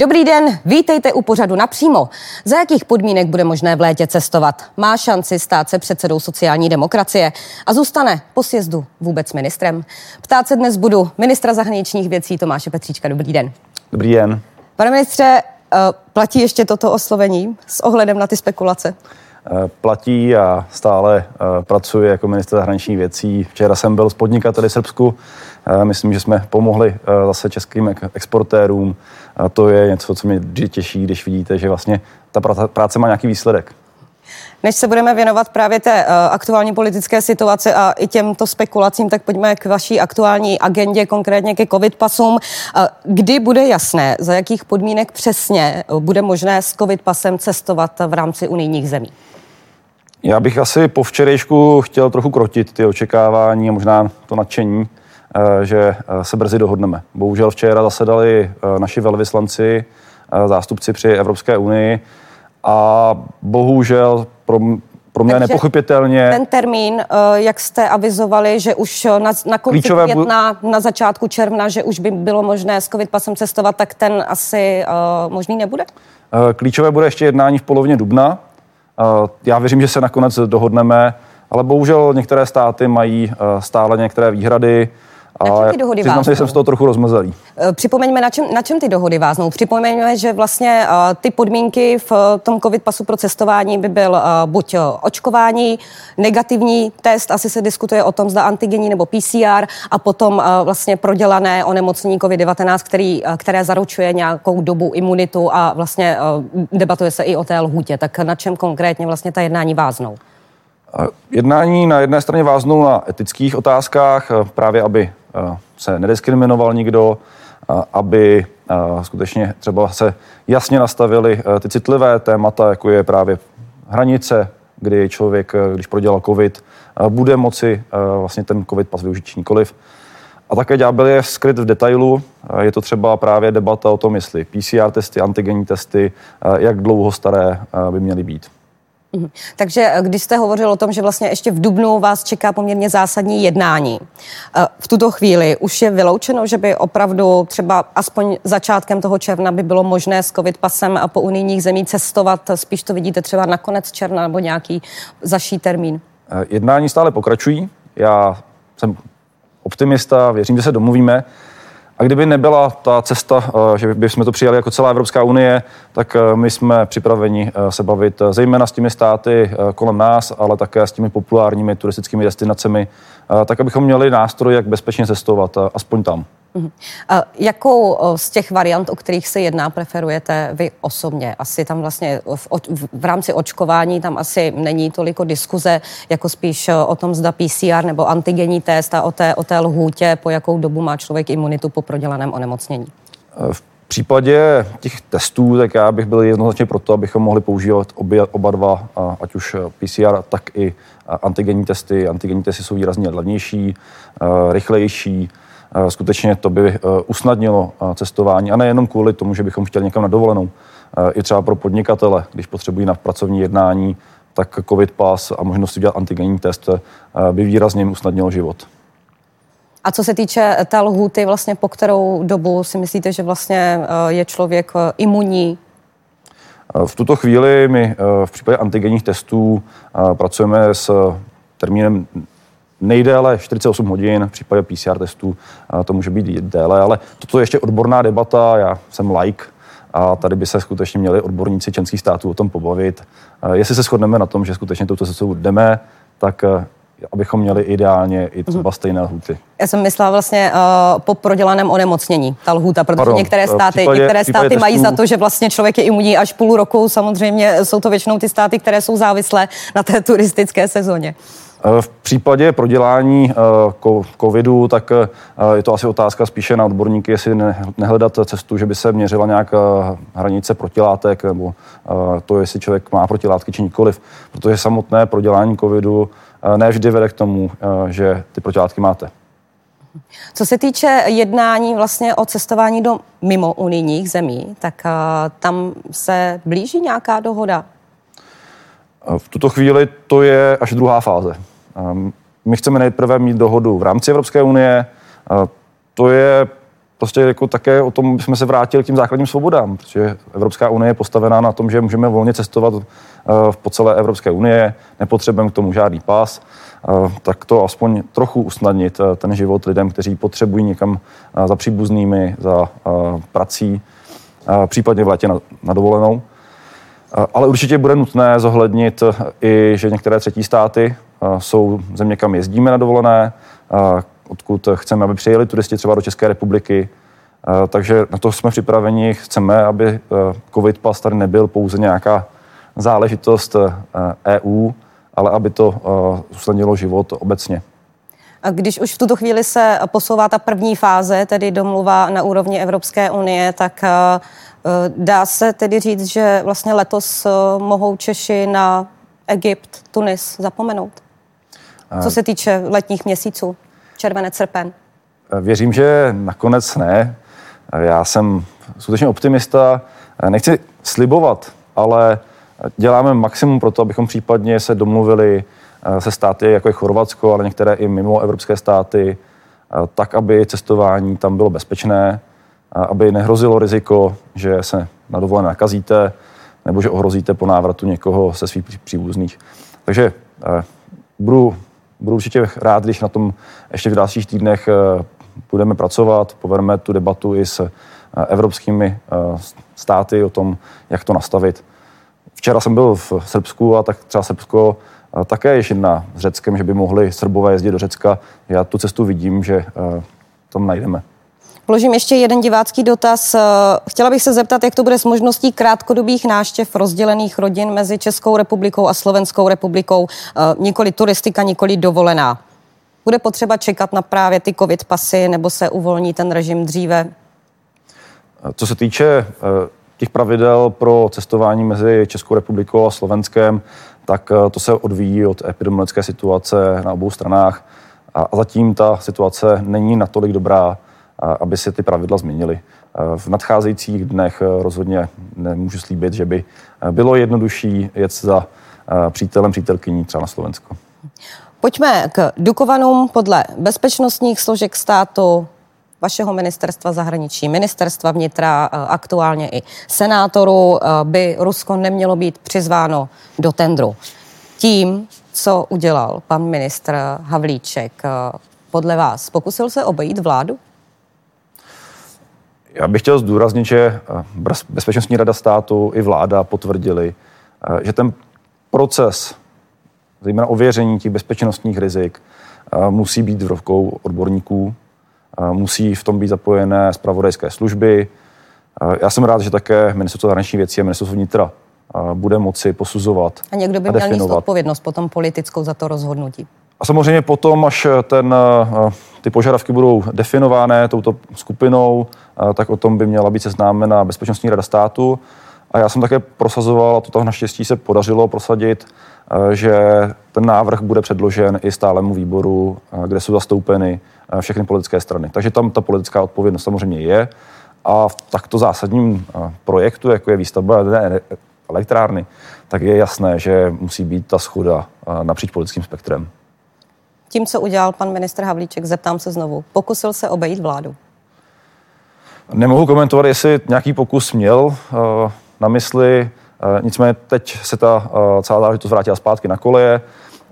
Dobrý den, vítejte u pořadu napřímo. Za jakých podmínek bude možné v létě cestovat? Má šanci stát se předsedou sociální demokracie a zůstane po sjezdu vůbec ministrem? Ptát se dnes budu ministra zahraničních věcí Tomáše Petříčka. Dobrý den. Dobrý den. Pane ministře, eh, platí ještě toto oslovení s ohledem na ty spekulace? Eh, platí a stále eh, pracuje jako minister zahraničních věcí. Včera jsem byl s podnikateli v Srbsku. Myslím, že jsme pomohli zase českým exportérům. A to je něco, co mě těší, když vidíte, že vlastně ta práce má nějaký výsledek. Než se budeme věnovat právě té uh, aktuální politické situaci a i těmto spekulacím, tak pojďme k vaší aktuální agendě, konkrétně ke covid pasům. Uh, kdy bude jasné, za jakých podmínek přesně bude možné s covid pasem cestovat v rámci unijních zemí? Já bych asi po včerejšku chtěl trochu krotit ty očekávání a možná to nadšení, eh, že se brzy dohodneme. Bohužel včera zasedali naši velvyslanci, zástupci při Evropské unii a bohužel pro, pro mě Takže nepochopitelně... Ten termín, eh, jak jste avizovali, že už na, na konci klíčové května, bu... na začátku června, že už by bylo možné s covid pasem cestovat, tak ten asi uh, možný nebude? Eh, klíčové bude ještě jednání v polovině dubna. Já věřím, že se nakonec dohodneme, ale bohužel některé státy mají stále některé výhrady. A ty dohody přiznám se, že jsem z toho trochu rozmrzelý. Eh, připomeňme, na čem, na čem ty dohody váznou. Připomeňme, že vlastně uh, ty podmínky v tom covid pasu pro cestování by byl uh, buď očkování, negativní test, asi se diskutuje o tom, zda antigenní nebo PCR, a potom vlastně prodělané onemocnění COVID-19, který, které zaručuje nějakou dobu imunitu a vlastně debatuje se i o té lhůtě. Tak na čem konkrétně vlastně ta jednání váznou? Jednání na jedné straně váznou na etických otázkách, právě aby se nediskriminoval nikdo, aby skutečně třeba se jasně nastavili ty citlivé témata, jako je právě hranice, kdy člověk, když prodělal COVID, bude moci vlastně ten COVID pas využít nikoliv. A také ďábel je skryt v detailu. Je to třeba právě debata o tom, jestli PCR testy, antigenní testy, jak dlouho staré by měly být. Mhm. Takže eh, když jste hovořil o tom, že vlastně ještě v Dubnu vás čeká poměrně zásadní jednání, eh, v tuto chvíli už je vyloučeno, že by opravdu třeba aspoň začátkem toho června by bylo možné s covid pasem a po unijních zemí cestovat, spíš to vidíte třeba na konec června nebo nějaký zaší termín? Eh, jednání stále pokračují. Já jsem optimista, věřím, že se domluvíme. A kdyby nebyla ta cesta, eh, že bychom to přijali jako celá Evropská unie, tak eh, my jsme připraveni eh, se bavit zejména s těmi státy kolem nás, ale také s těmi populárními turistickými destinacemi, tak abychom měli nástroj, jak bezpečně cestovat, aspoň tam. Uh-huh. A jakou z těch variant, o kterých se jedná, preferujete vy osobně? Asi tam vlastně v, v rámci očkování tam asi není toliko diskuze, jako spíš o tom, zda PCR nebo antigenní test a o té, o té lhůtě, po jakou dobu má člověk imunitu po prodělaném onemocnění. V případě těch testů, tak já bych byl jednoznačně proto, abychom mohli používat obě, oba dva, ať už PCR, tak i antigenní testy. Antigenní testy jsou výrazně levnější, rychlejší, skutečně to by eh, usnadnilo eh, cestování a nejenom kvůli tomu, že bychom chtěli někam na dovolenou. Eh, I třeba pro podnikatele, když potřebují na pracovní jednání, tak COVID pas a možnost udělat antigenní test by výrazně jim usnadnilo život. A co se týče té lhůty, vlastně po kterou dobu si myslíte, že vlastně je člověk imunní? V tuto chvíli my v případě antigenních testů pracujeme s termínem nejdéle 48 hodin, v případě PCR testů to může být déle, ale toto je ještě odborná debata, já jsem like a tady by se skutečně měli odborníci členských států o tom pobavit. Jestli se shodneme na tom, že skutečně touto cestou jdeme, tak abychom měli ideálně i třeba mhm. stejné lhuty. Já jsem myslela vlastně uh, po prodělaném onemocnění, ta lhůta, protože Pardon, některé státy, případě, některé státy testů... mají za to, že vlastně člověk je imunní až půl roku. Samozřejmě jsou to většinou ty státy, které jsou závislé na té turistické sezóně. Eh, v případě prodělání eh, covidu, tak eh, je to asi otázka spíše na odborníky, jestli nehledat cestu, že by se měřila nějaká hranice protilátek, nebo to, jestli člověk má protilátky či nikoliv. Protože samotné prodělání covidu ne vždy vede k tomu, že ty protilátky máte. Co se týče jednání vlastně o cestování do mimo unijních zemí, tak tam se blíží nějaká dohoda v tuto chvíli to je až druhá fáze. My chceme nejprve mít dohodu v rámci Evropské unie. To je prostě jako také o tom jsme se vrátili k těm základním svobodám, protože Evropská unie je postavená na tom, že můžeme volně cestovat po celé Evropské unie, nepotřebujeme k tomu žádný pás, tak to aspoň trochu usnadnit ten život lidem, kteří potřebují někam za příbuznými, za prací, případně v létě na, na dovolenou. Ale určitě bude nutné zohlednit i, že některé třetí státy jsou země, kam jezdíme na dovolené, odkud chceme, aby přijeli turisti třeba do České republiky. Takže na to jsme připraveni. Chceme, aby COVID pas tady nebyl pouze nějaká záležitost EU, ale aby to usnadnilo život obecně. A když už v tuto chvíli se posouvá ta první fáze, tedy domluva na úrovni Evropské unie, tak dá se tedy říct, že vlastně letos mohou Češi na Egypt, Tunis zapomenout? Co se týče letních měsíců, červenec, srpen? Věřím, že nakonec ne. Já jsem skutečně optimista. Nechci slibovat, ale děláme maximum pro to, abychom případně se domluvili eh, se státy, jako je Chorvatsko, ale některé i mimo evropské státy, eh, tak, aby cestování tam bylo bezpečné, aby nehrozilo riziko, že se na dovolené nakazíte, nebo že ohrozíte po návratu někoho se svých příbuzných. Takže eh, budu budu určitě rád, když na tom ještě v dalších týdnech eh, budeme pracovat, povedeme tu debatu i s eh, evropskými eh, státy o tom, jak to nastavit. Včera jsem byl v Srbsku a tak třeba Srbsko také ještě na Řeckem, že by mohli Srbové jezdit do Řecka. Já tu cestu vidím, že tam najdeme. Položím ještě jeden divácký dotaz. Eh, chtěla bych se zeptat, jak to bude s možností krátkodobých náštěv rozdělených rodin mezi Českou republikou a Slovenskou republikou, eh, nikoli turistika, nikoli dovolená. Bude potřeba čekat na právě ty covid pasy, nebo se uvolní ten režim dříve? Co se týče eh, těch pravidel pro cestování mezi Českou republikou a Slovenskem, tak to se odvíjí od epidemiologické situace na obou stranách. A zatím ta situace není natolik dobrá, aby se ty pravidla změnily. V nadcházejících dnech eh, rozhodně nemůžu slíbit, že by eh, bylo jednodušší jet za eh, přítelem, přítelkyní třeba na Slovensko. Pojďme k Dukovanům podle bezpečnostních složek státu vašeho ministerstva zahraničí, ministerstva vnitra, aktuálně i senátoru, by Rusko nemělo být přizváno do tendru. Tím, co udělal pan ministr Havlíček, podle vás, pokusil se obejít vládu? Já bych chtěl zdůraznit, že eh, Bezpečnostní rada státu i vláda potvrdili, eh, že ten proces, zejména ověření těch bezpečnostních rizik, eh, musí být v rukou odborníků, musí v tom být zapojené zpravodajské služby. Já jsem rád, že také ministerstvo zahraniční věcí a ministerstvo vnitra bude moci posuzovat. A někdo by a měl mít odpovědnost potom politickou za to rozhodnutí. A samozřejmě potom, až ten, ty požadavky budou definované touto skupinou, tak o tom by měla být seznámena Bezpečnostní rada státu. A já jsem také prosazoval, a to tam naštěstí se podařilo prosadit, že ten návrh bude předložen i stálemu výboru, kde jsou zastoupeny všechny politické strany. Takže tam ta politická odpovědnost samozřejmě je. A v takto zásadním projektu, jako je výstavba elektrárny, tak je jasné, že musí být ta schoda napříč politickým spektrem. Tím, co udělal pan ministr Havlíček, zeptám se znovu. Pokusil se obejít vládu? Nemohu komentovat, jestli nějaký pokus měl uh, na mysli. Uh, nicméně teď se ta uh, celá záležitost vrátila zpátky na koleje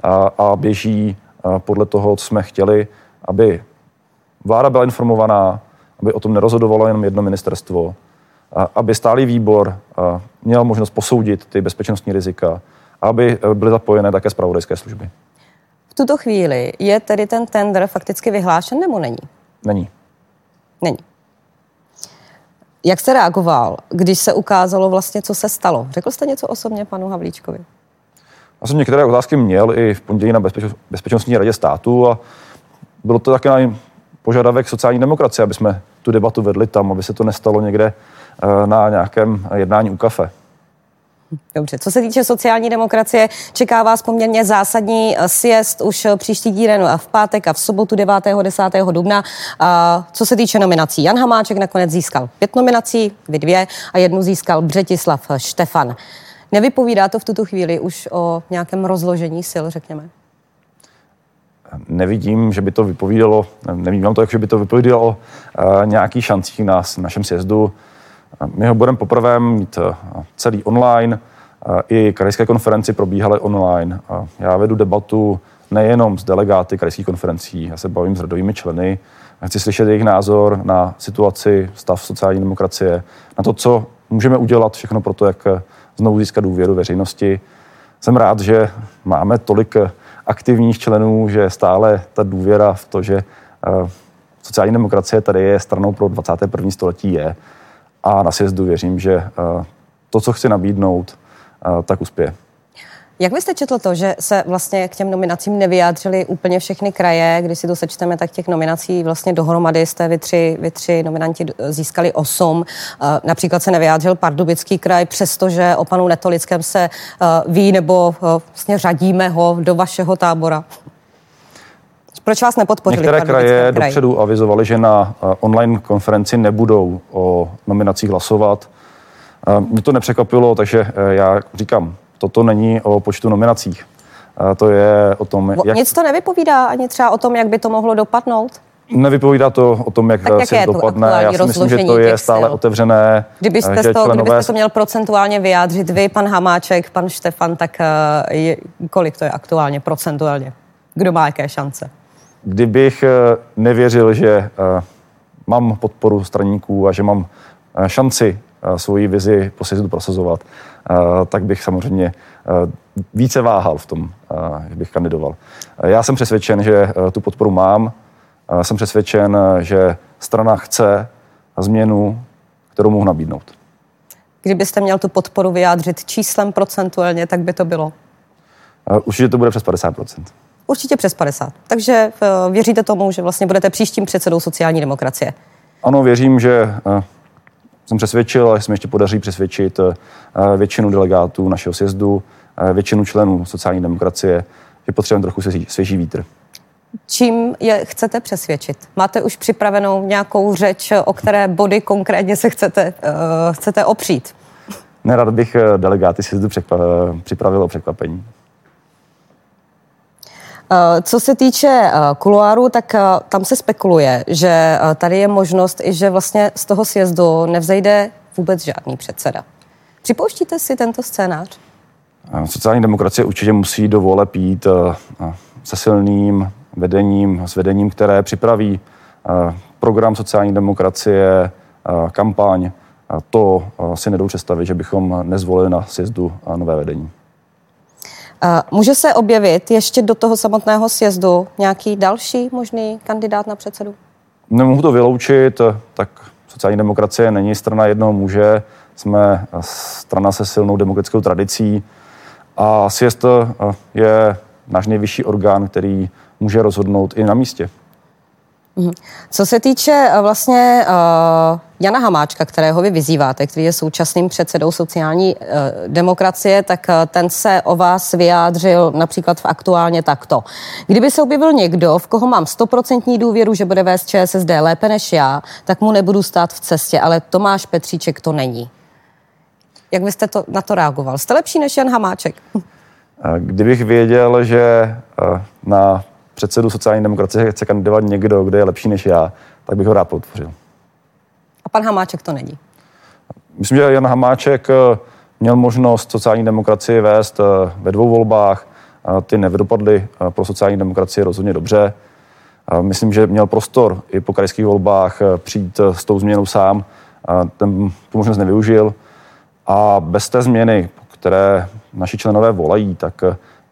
a, a běží podle toho, co jsme chtěli, aby vláda byla informovaná, aby o tom nerozhodovalo jenom jedno ministerstvo, aby stálý výbor měl možnost posoudit ty bezpečnostní rizika, aby byly zapojené také zpravodajské služby tuto chvíli je tedy ten tender fakticky vyhlášen nebo není? Není. Není. Jak jste reagoval, když se ukázalo vlastně, co se stalo? Řekl jste něco osobně panu Havlíčkovi? Já jsem některé otázky měl i v pondělí na Bezpečnostní radě státu a bylo to také na požadavek sociální demokracie, aby jsme tu debatu vedli tam, aby se to nestalo někde eh, na nějakém jednání u kafe. Dobře, co se týče sociální demokracie, čeká vás poměrně zásadní eh, sjezd už eh, příští týden v pátek a v sobotu 9. 10. dubna. Co se týče nominací, Jan Hamáček nakonec získal pět nominací, vy dvě, a jednu získal Břetislav Štefan. Nevypovídá to v tuto chvíli už o nějakém rozložení sil, řekněme? nevidím, že by to vypovídalo, nevím to, že by to vypovídalo nějaký šancí na našem sjezdu. My ho budeme poprvé mít celý online, i krajské konferenci probíhaly online. Já vedu debatu nejenom s delegáty krajských konferencí, já se bavím s radovými členy, chci slyšet jejich názor na situaci, stav sociální demokracie, na to, co můžeme udělat všechno pro to, jak znovu získat důvěru veřejnosti. Jsem rád, že máme tolik aktivních členů, že stále ta důvěra v to, že eh, sociální demokracie tady je stranou pro 21. století je. A na sjezdu věřím, že eh, to, co chci nabídnout, eh, tak uspěje. Jak byste četl to, že se vlastně k těm nominacím nevyjádřili úplně všechny kraje? Když si to sečteme, tak těch nominací vlastně dohromady jste vy tři, vy tři nominanti získali osm. Například se nevyjádřil Pardubický kraj, přestože o panu Netolickém se ví nebo vlastně řadíme ho do vašeho tábora. Proč vás nepodpořili? Některé kraje kraj? dopředu avizovali, že na online konferenci nebudou o nominacích hlasovat. Mě to nepřekvapilo, takže e, já říkám, toto není o počtu nominacích. To je o tom, jak... Nic to nevypovídá ani třeba o tom, jak by to mohlo dopadnout? Nevypovídá to o tom, jak, tak jak dopadne. Já si myslím, že to je stále sil. otevřené. Kdybyste, to, členové... kdybyste to měl procentuálně vyjádřit vy, pan Hamáček, pan Štefan, tak eh, je, kolik to je aktuálně procentuálně? Kdo má jaké šance? Kdybych eh, nevěřil, že eh, mám podporu straníků a že mám šanci svoji vizi po sjezdu prosazovat, tak bych samozřejmě více váhal v tom, jak bych kandidoval. Já jsem přesvědčen, že tu podporu mám. Jsem přesvědčen, že strana chce změnu, kterou mohu nabídnout. Kdybyste měl tu podporu vyjádřit číslem procentuálně, tak by to bylo? Určitě to bude přes 50 Určitě přes 50. Takže věříte tomu, že vlastně budete příštím předsedou sociální demokracie? Ano, věřím, že jsem přesvědčil, ale se mi ještě podaří přesvědčit eh, většinu delegátů našeho sjezdu, eh, většinu členů sociální demokracie, že potřebujeme trochu svěží, svěží vítr. Čím je chcete přesvědčit? Máte už připravenou nějakou řeč, o které body konkrétně se chcete, uh, chcete opřít? Nerad bych delegáty sjezdu připravil o překvapení. Eh, co se týče eh, kuloáru, tak eh, tam se spekuluje, že tady je možnost i, že vlastně z toho sjezdu nevzejde vůbec žádný předseda. Připouštíte si tento scénář? Sociální demokracie určitě musí do vole pít se silným vedením, s vedením, které připraví program sociální demokracie, kampaň. To si nedou představit, že bychom nezvolili na sjezdu nové vedení. Může se objevit ještě do toho samotného sjezdu nějaký další možný kandidát na předsedu? Nemohu to vyloučit, tak sociální demokracie není strana jednoho muže, jsme strana se silnou demokratickou tradicí a sjezd je náš nejvyšší orgán, který může rozhodnout i na místě. Mhm. Co se týče uh, vlastně uh, Jana Hamáčka, kterého vy vyzýváte, který je současným předsedou sociální uh, demokracie, tak uh, ten se o vás vyjádřil například v aktuálně takto. Kdyby se objevil někdo, v koho mám stoprocentní důvěru, že bude vést ČSSD lépe než já, tak mu nebudu stát v cestě, ale Tomáš Petříček to není. Jak byste to, na to reagoval? Jste lepší než Jan Hamáček? Kdybych věděl, že na předsedu sociální demokracie chce kandidovat někdo, kdo je lepší než já, tak bych ho rád podpořil. A pan Hamáček to není? Myslím, že Jan Hamáček eh, měl možnost sociální demokracii vést eh, ve dvou volbách. Ty nevydopadly eh, pro sociální demokracii rozhodně dobře. Myslím, že měl prostor i po krajských volbách přijít s tou změnou sám. Ten tu možnost nevyužil. A bez té změny, které naši členové volají, tak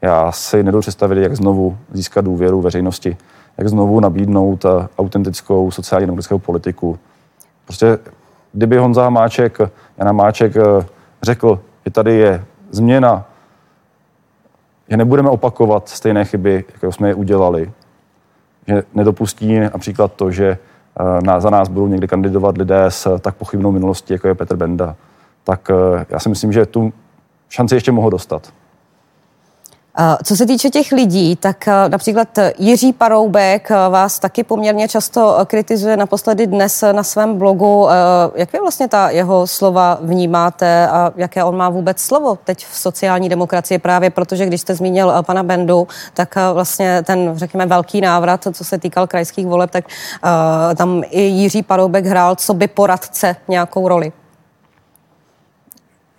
já si nedovedu představit, jak znovu získat důvěru veřejnosti, jak znovu nabídnout eh, autentickou sociálně demokratickou politiku. Prostě kdyby Honza Máček, Jana Máček eh, řekl, že tady je změna, že nebudeme opakovat stejné chyby, jako jsme je udělali, že nedopustí například to, že eh, za nás budou někdy kandidovat lidé s tak pochybnou minulostí, jako je Petr Benda, tak já si myslím, že tu šanci ještě mohu dostat. Co se týče těch lidí, tak například Jiří Paroubek vás taky poměrně často kritizuje naposledy dnes na svém blogu. Jak vy vlastně ta jeho slova vnímáte a jaké on má vůbec slovo teď v sociální demokracii právě, protože když jste zmínil pana Bendu, tak vlastně ten, řekněme, velký návrat, co se týkal krajských voleb, tak tam i Jiří Paroubek hrál co by poradce nějakou roli.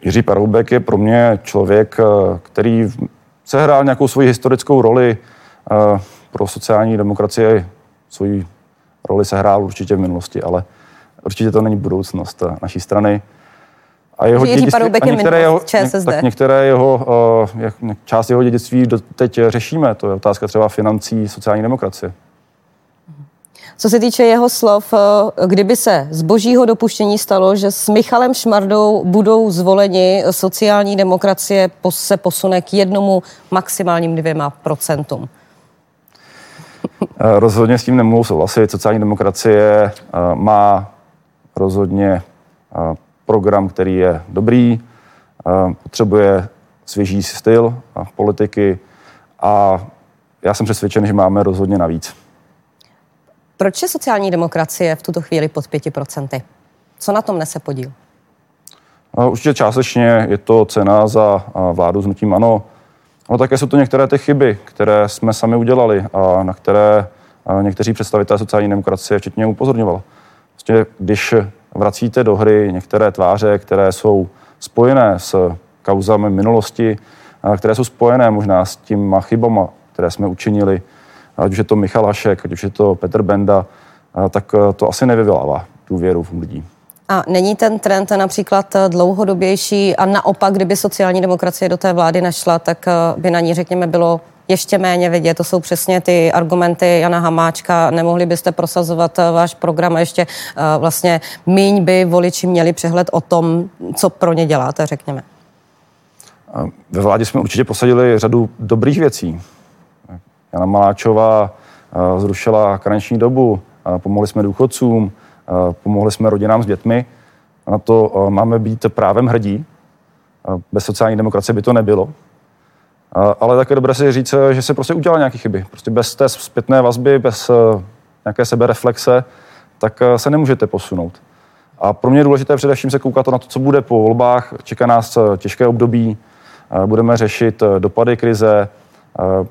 Jiří Paroubek je pro mě člověk, který sehrál nějakou svoji historickou roli uh, pro sociální demokracie. Svoji roli sehrál určitě v minulosti, ale určitě to není budoucnost uh, naší strany. A jeho Jiří dědictví, a některé jeho, ČSSD. Tak některé jeho, uh, část jeho dědictví teď řešíme. To je otázka třeba financí sociální demokracie. Co se týče jeho slov, eh, kdyby se z božího dopuštění stalo, že s Michalem Šmardou budou zvoleni sociální demokracie, se posune k jednomu maximálním dvěma procentům. Eh, rozhodně s tím nemohu souhlasit. Sociální demokracie eh, má rozhodně program, který je dobrý, potřebuje svěží styl politiky a já jsem přesvědčen, že máme rozhodně navíc. Proč je sociální demokracie v tuto chvíli pod 5%? Co na tom nese podíl? Určitě částečně je to cena za vládu s nutím ano. No také jsou to některé ty chyby, které jsme sami udělali a na které někteří představitelé sociální demokracie včetně upozorňovali. Prostě, když vracíte do hry některé tváře, které jsou spojené s kauzami minulosti, které jsou spojené možná s těma chybama, které jsme učinili, ať už je to Michal Hašek, ať už je to Petr Benda, tak e, to asi nevyvolává důvěru v lidí. A není ten trend například e, dlouhodobější a naopak, kdyby sociální demokracie do té vlády našla, tak e, by na ní, řekněme, bylo ještě méně vidět. To jsou přesně ty argumenty Jana Hamáčka. Nemohli byste prosazovat váš program a ještě vlastně míň by voliči měli přehled o tom, co pro ně děláte, řekněme. Ve vládě jsme určitě posadili řadu dobrých věcí. Jana Maláčová eh, zrušila karenční dobu, eh, pomohli jsme důchodcům, eh, pomohli jsme rodinám s dětmi. Na to máme být právem hrdí. Bez sociální demokracie by to nebylo. Ale také dobré si říct, že se prostě udělal nějaké chyby. Prostě bez té zpětné vazby, bez nějaké sebereflexe, tak se nemůžete posunout. A pro mě je důležité především se koukat na to, co bude po volbách. Čeká nás těžké období, budeme řešit dopady krize,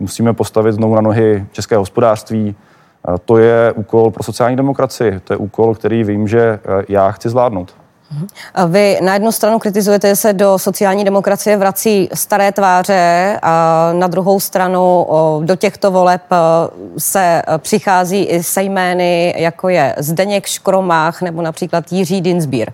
Musíme postavit znovu na nohy české hospodářství. To je úkol pro sociální demokracii. To je úkol, který vím, že e, já chci zvládnout. Vy na jednu stranu kritizujete, že se do sociální demokracie vrací staré tváře a na druhou stranu do těchto voleb se přichází i se jmény, jako je Zdeněk Škromách nebo například Jiří Dinsbír.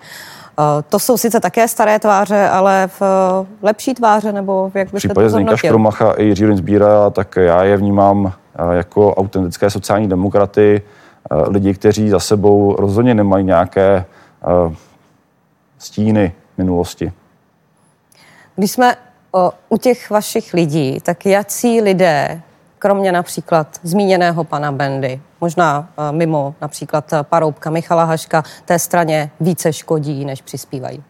Eh, to jsou sice také staré tváře, ale v eh, lepší tváře, nebo jak byste v případě to Zdeňka Škromacha i Jiří Linsbíra, tak já je vnímám eh, jako autentické sociální demokraty, lidi, kteří za sebou rozhodně nemají nějaké stíny minulosti. Když jsme u těch vašich lidí, tak jací lidé kromě například zmíněného pana Bendy, možná eh, mimo například eh, Paroubka Michala Haška, té straně více škodí, než přispívají?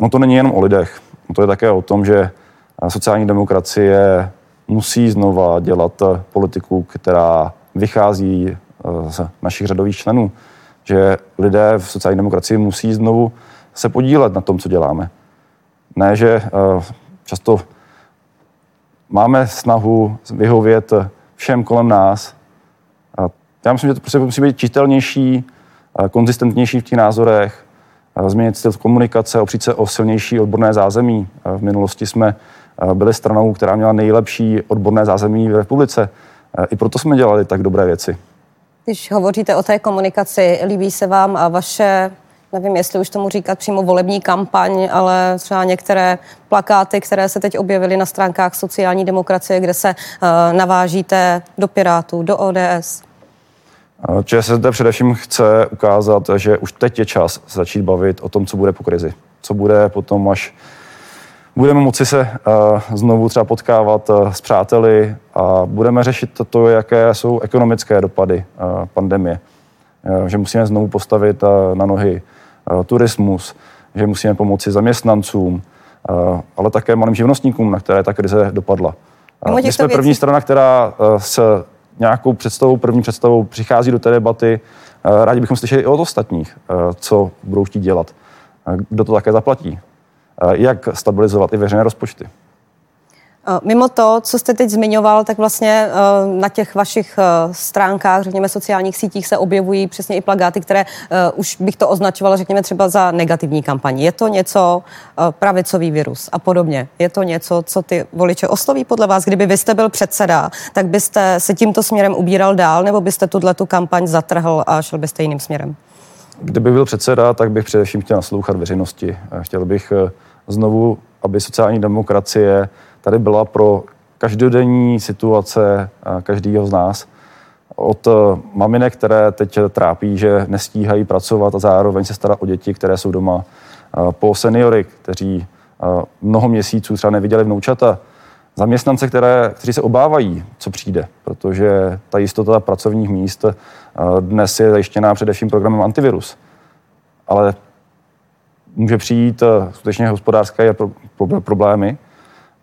No to není jenom o lidech. To je také o tom, že eh, sociální demokracie musí znova dělat politiku, která vychází z našich řadových členů. Že lidé v sociální demokracii musí znovu se podílet na tom, co děláme. Ne, že často máme snahu vyhovět všem kolem nás. A já myslím, že to prostě musí být čitelnější, konzistentnější v těch názorech, změnit styl komunikace, opřít se o silnější odborné zázemí. V minulosti jsme byli stranou, která měla nejlepší odborné zázemí v republice. I proto jsme dělali tak dobré věci. Když hovoříte o té komunikaci, líbí se vám a vaše nevím, jestli už tomu říkat přímo volební kampaň, ale třeba některé plakáty, které se teď objevily na stránkách sociální demokracie, kde se uh, navážíte do Pirátů, do ODS. ČSSD především chce ukázat, že už teď je čas začít bavit o tom, co bude po krizi. Co bude potom, až budeme moci se uh, znovu třeba potkávat s přáteli a budeme řešit to, jaké jsou ekonomické dopady pandemie. Že musíme znovu postavit na nohy Eh, turismus, že musíme pomoci zaměstnancům, eh, ale také malým živnostníkům, na které ta krize dopadla. My jsme věcí... první strana, která s nějakou představou, první představou přichází do té debaty. Rádi bychom slyšeli i od ostatních, co budou chtít dělat. Kdo to také zaplatí. Jak stabilizovat i veřejné rozpočty. Eh, mimo to, co jste teď zmiňoval, tak vlastně eh, na těch vašich eh, stránkách, řekněme, sociálních sítích se objevují přesně i plagáty, které už bych to označovala, řekněme, třeba za negativní kampaní. Je to něco pravicový virus a podobně. Je to něco, co ty voliče osloví podle vás? Kdyby vy jste byl předseda, tak byste se tímto směrem ubíral dál, nebo byste tuhle tu kampaň zatrhl a šel byste jiným směrem? Kdyby byl předseda, tak bych především chtěl naslouchat veřejnosti. Chtěl bych znovu, aby sociální demokracie tady byla pro každodenní situace každého z nás. Od e, maminek, které teď trápí, že nestíhají pracovat a zároveň se starat o děti, které jsou doma, po seniory, kteří mnoho měsíců třeba neviděli vnoučata, zaměstnance, které, kteří se obávají, co přijde, protože ta jistota pracovních míst dnes je zajištěná především programem antivirus. Ale může přijít skutečně hospodářské problémy,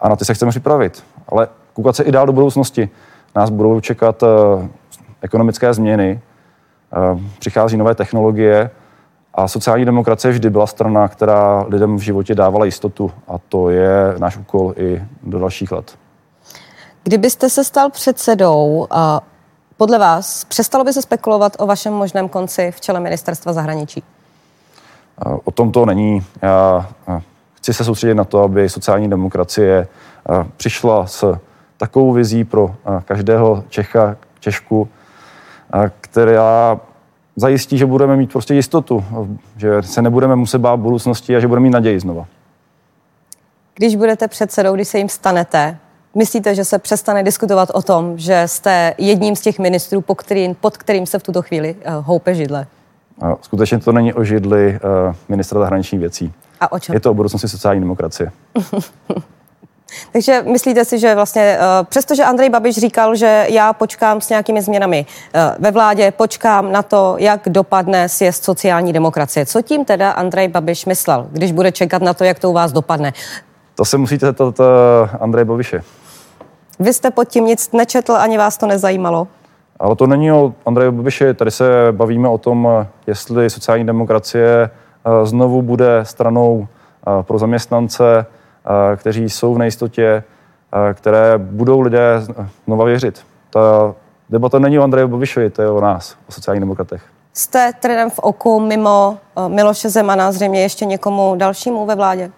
a na ty se chceme připravit. Ale koukat se i dál do budoucnosti. Nás budou čekat uh, ekonomické změny, uh, přichází nové technologie a sociální demokracie vždy byla strana, která lidem v životě dávala jistotu a to je náš úkol i do dalších let. Kdybyste se stal předsedou, uh, podle vás přestalo by se spekulovat o vašem možném konci v čele ministerstva zahraničí? O tom to není. Já chci se soustředit na to, aby sociální demokracie eh, přišla s takovou vizí pro eh, každého Čecha, Češku, eh, která zajistí, že budeme mít prostě jistotu, že se nebudeme muset bát budoucnosti a že budeme mít naději znova. Když budete předsedou, když se jim stanete, myslíte, že se přestane diskutovat o tom, že jste jedním z těch ministrů, pod kterým, pod kterým se v tuto chvíli houpe židle? Skutečně to není o židli ministra zahraničních věcí. A o čem? Je to o budoucnosti sociální demokracie. Takže myslíte si, že vlastně, uh, přestože Andrej Babiš říkal, že já počkám s nějakými změnami uh, ve vládě, počkám na to, jak dopadne sjezd sociální demokracie. Co tím teda Andrej Babiš myslel, když bude čekat na to, jak to u vás dopadne? To se musíte zeptat uh, Andrej Babiše. Vy jste pod tím nic nečetl, ani vás to nezajímalo? Ale to není o Andreji Babiši, tady se bavíme o tom, jestli sociální demokracie Eh, znovu bude stranou eh, pro zaměstnance, eh, kteří jsou v nejistotě, které budou lidé znova věřit. Ta debata není o Andreji Babišovi, to je o nás, o sociálních demokratech. Jste trendem v oku mimo Miloše Zemana zřejmě ještě někomu dalšímu ve vládě?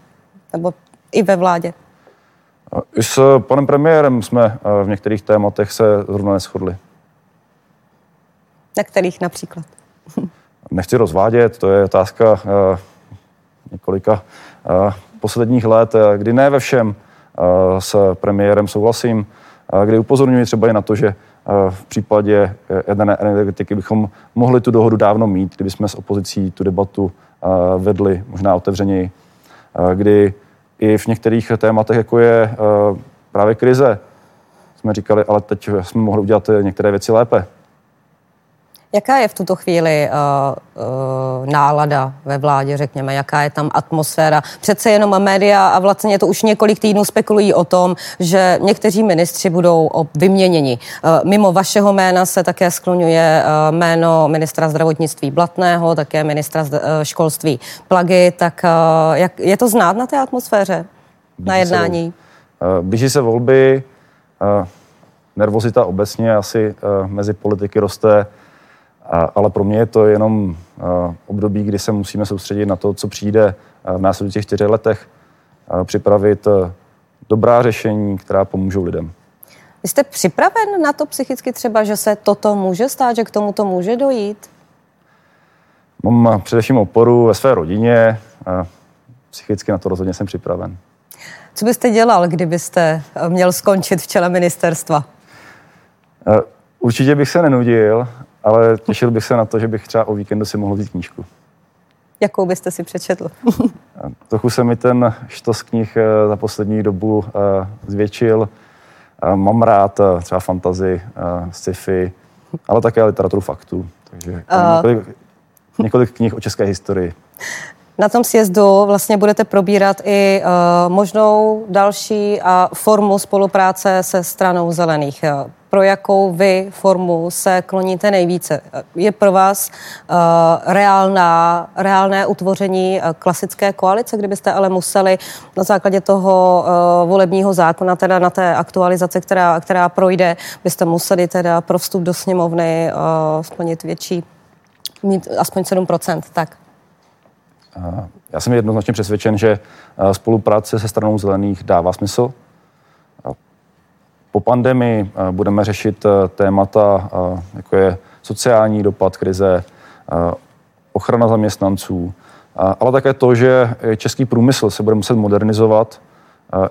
Nebo i ve vládě? I s panem premiérem jsme v některých tématech se zrovna neschodli. Na kterých například? nechci rozvádět, to je otázka uh, několika uh, posledních let, eh, kdy ne ve všem s premiérem souhlasím, uh, kdy upozorňuji třeba i na to, že v případě jedné energetiky bychom mohli tu dohodu dávno mít, kdyby jsme s opozicí tu debatu vedli možná otevřeněji, kdy i v některých tématech, jako je právě krize, jsme říkali, ale teď jsme mohli udělat některé věci lépe. Jaká je v tuto chvíli uh, uh, nálada ve vládě, řekněme, jaká je tam atmosféra? Přece jenom média a vlastně to už několik týdnů spekulují o tom, že někteří ministři budou vyměněni. Uh, mimo vašeho jména se také skloňuje uh, jméno ministra zdravotnictví Blatného, také ministra uh, školství Plagy. Tak uh, jak je to znát na té atmosféře, na jednání? Se, uh, blíží se volby, uh, nervozita obecně asi uh, mezi politiky roste ale pro mě je to jenom období, kdy se musíme soustředit na to, co přijde v následujících čtyřech letech, připravit dobrá řešení, která pomůžou lidem. Vy jste připraven na to psychicky třeba, že se toto může stát, že k tomu to může dojít? Mám především oporu ve své rodině. Psychicky na to rozhodně jsem připraven. Co byste dělal, kdybyste měl skončit v čele ministerstva? Určitě bych se nenudil ale těšil bych se na to, že bych třeba o víkendu si mohl vzít knížku. Jakou byste si přečetl? Trochu se mi ten štos knih eh, za poslední dobu eh, zvětšil. Mám rád eh, třeba fantazy, sci-fi, ale také literaturu faktů. Takže několik, několik knih o české historii. Na tom sjezdu vlastně budete probírat i uh, možnou další uh, formu spolupráce se stranou zelených. Pro jakou vy formu se kloníte nejvíce? Je pro vás uh, reálná, reálné utvoření uh, klasické koalice, kdybyste ale museli na základě toho uh, volebního zákona, teda na té aktualizaci, která, která projde, byste museli teda pro vstup do sněmovny uh, splnit větší, mít aspoň 7%, tak? Já jsem jednoznačně přesvědčen, že spolupráce se stranou zelených dává smysl. Po pandemii budeme řešit témata, jako je sociální dopad krize, ochrana zaměstnanců, ale také to, že český průmysl se bude muset modernizovat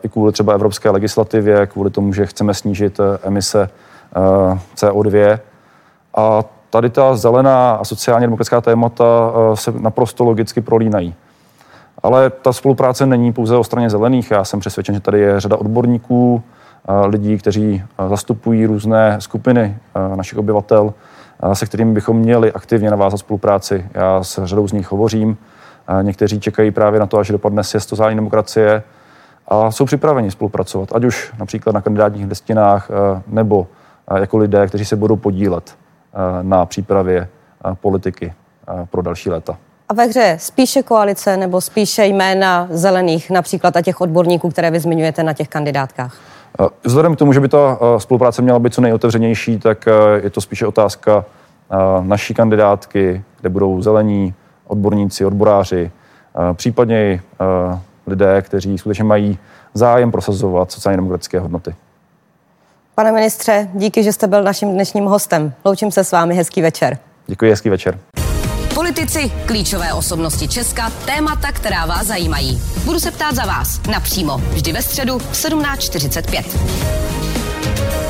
i kvůli třeba evropské legislativě, kvůli tomu, že chceme snížit emise CO2. A tady ta zelená a sociálně demokratická témata eh, se naprosto logicky prolínají. Ale ta spolupráce není pouze o straně zelených. Já jsem přesvědčen, že tady je řada odborníků, eh, lidí, kteří eh, zastupují různé skupiny našich obyvatel, se kterými bychom měli aktivně navázat spolupráci. Já s řadou z nich hovořím. Někteří čekají právě na to, až dopadne sjezd sociální demokracie a jsou připraveni spolupracovat, ať už například na kandidátních listinách nebo jako lidé, kteří se budou podílet na přípravě politiky pro další léta. A ve hře spíše koalice nebo spíše jména zelených, například a těch odborníků, které vy zmiňujete na těch kandidátkách? Vzhledem k tomu, že by ta spolupráce měla být co nejotevřenější, tak je to spíše otázka naší kandidátky, kde budou zelení, odborníci, odboráři, případně i lidé, kteří skutečně mají zájem prosazovat sociálně demokratické hodnoty. Pane ministře, díky, že jste byl naším dnešním hostem. Loučím se s vámi, hezký večer. Děkuji, hezký večer. Politici, klíčové osobnosti Česka, témata, která vás zajímají. Budu se ptát za vás napřímo, vždy ve středu v 17.45.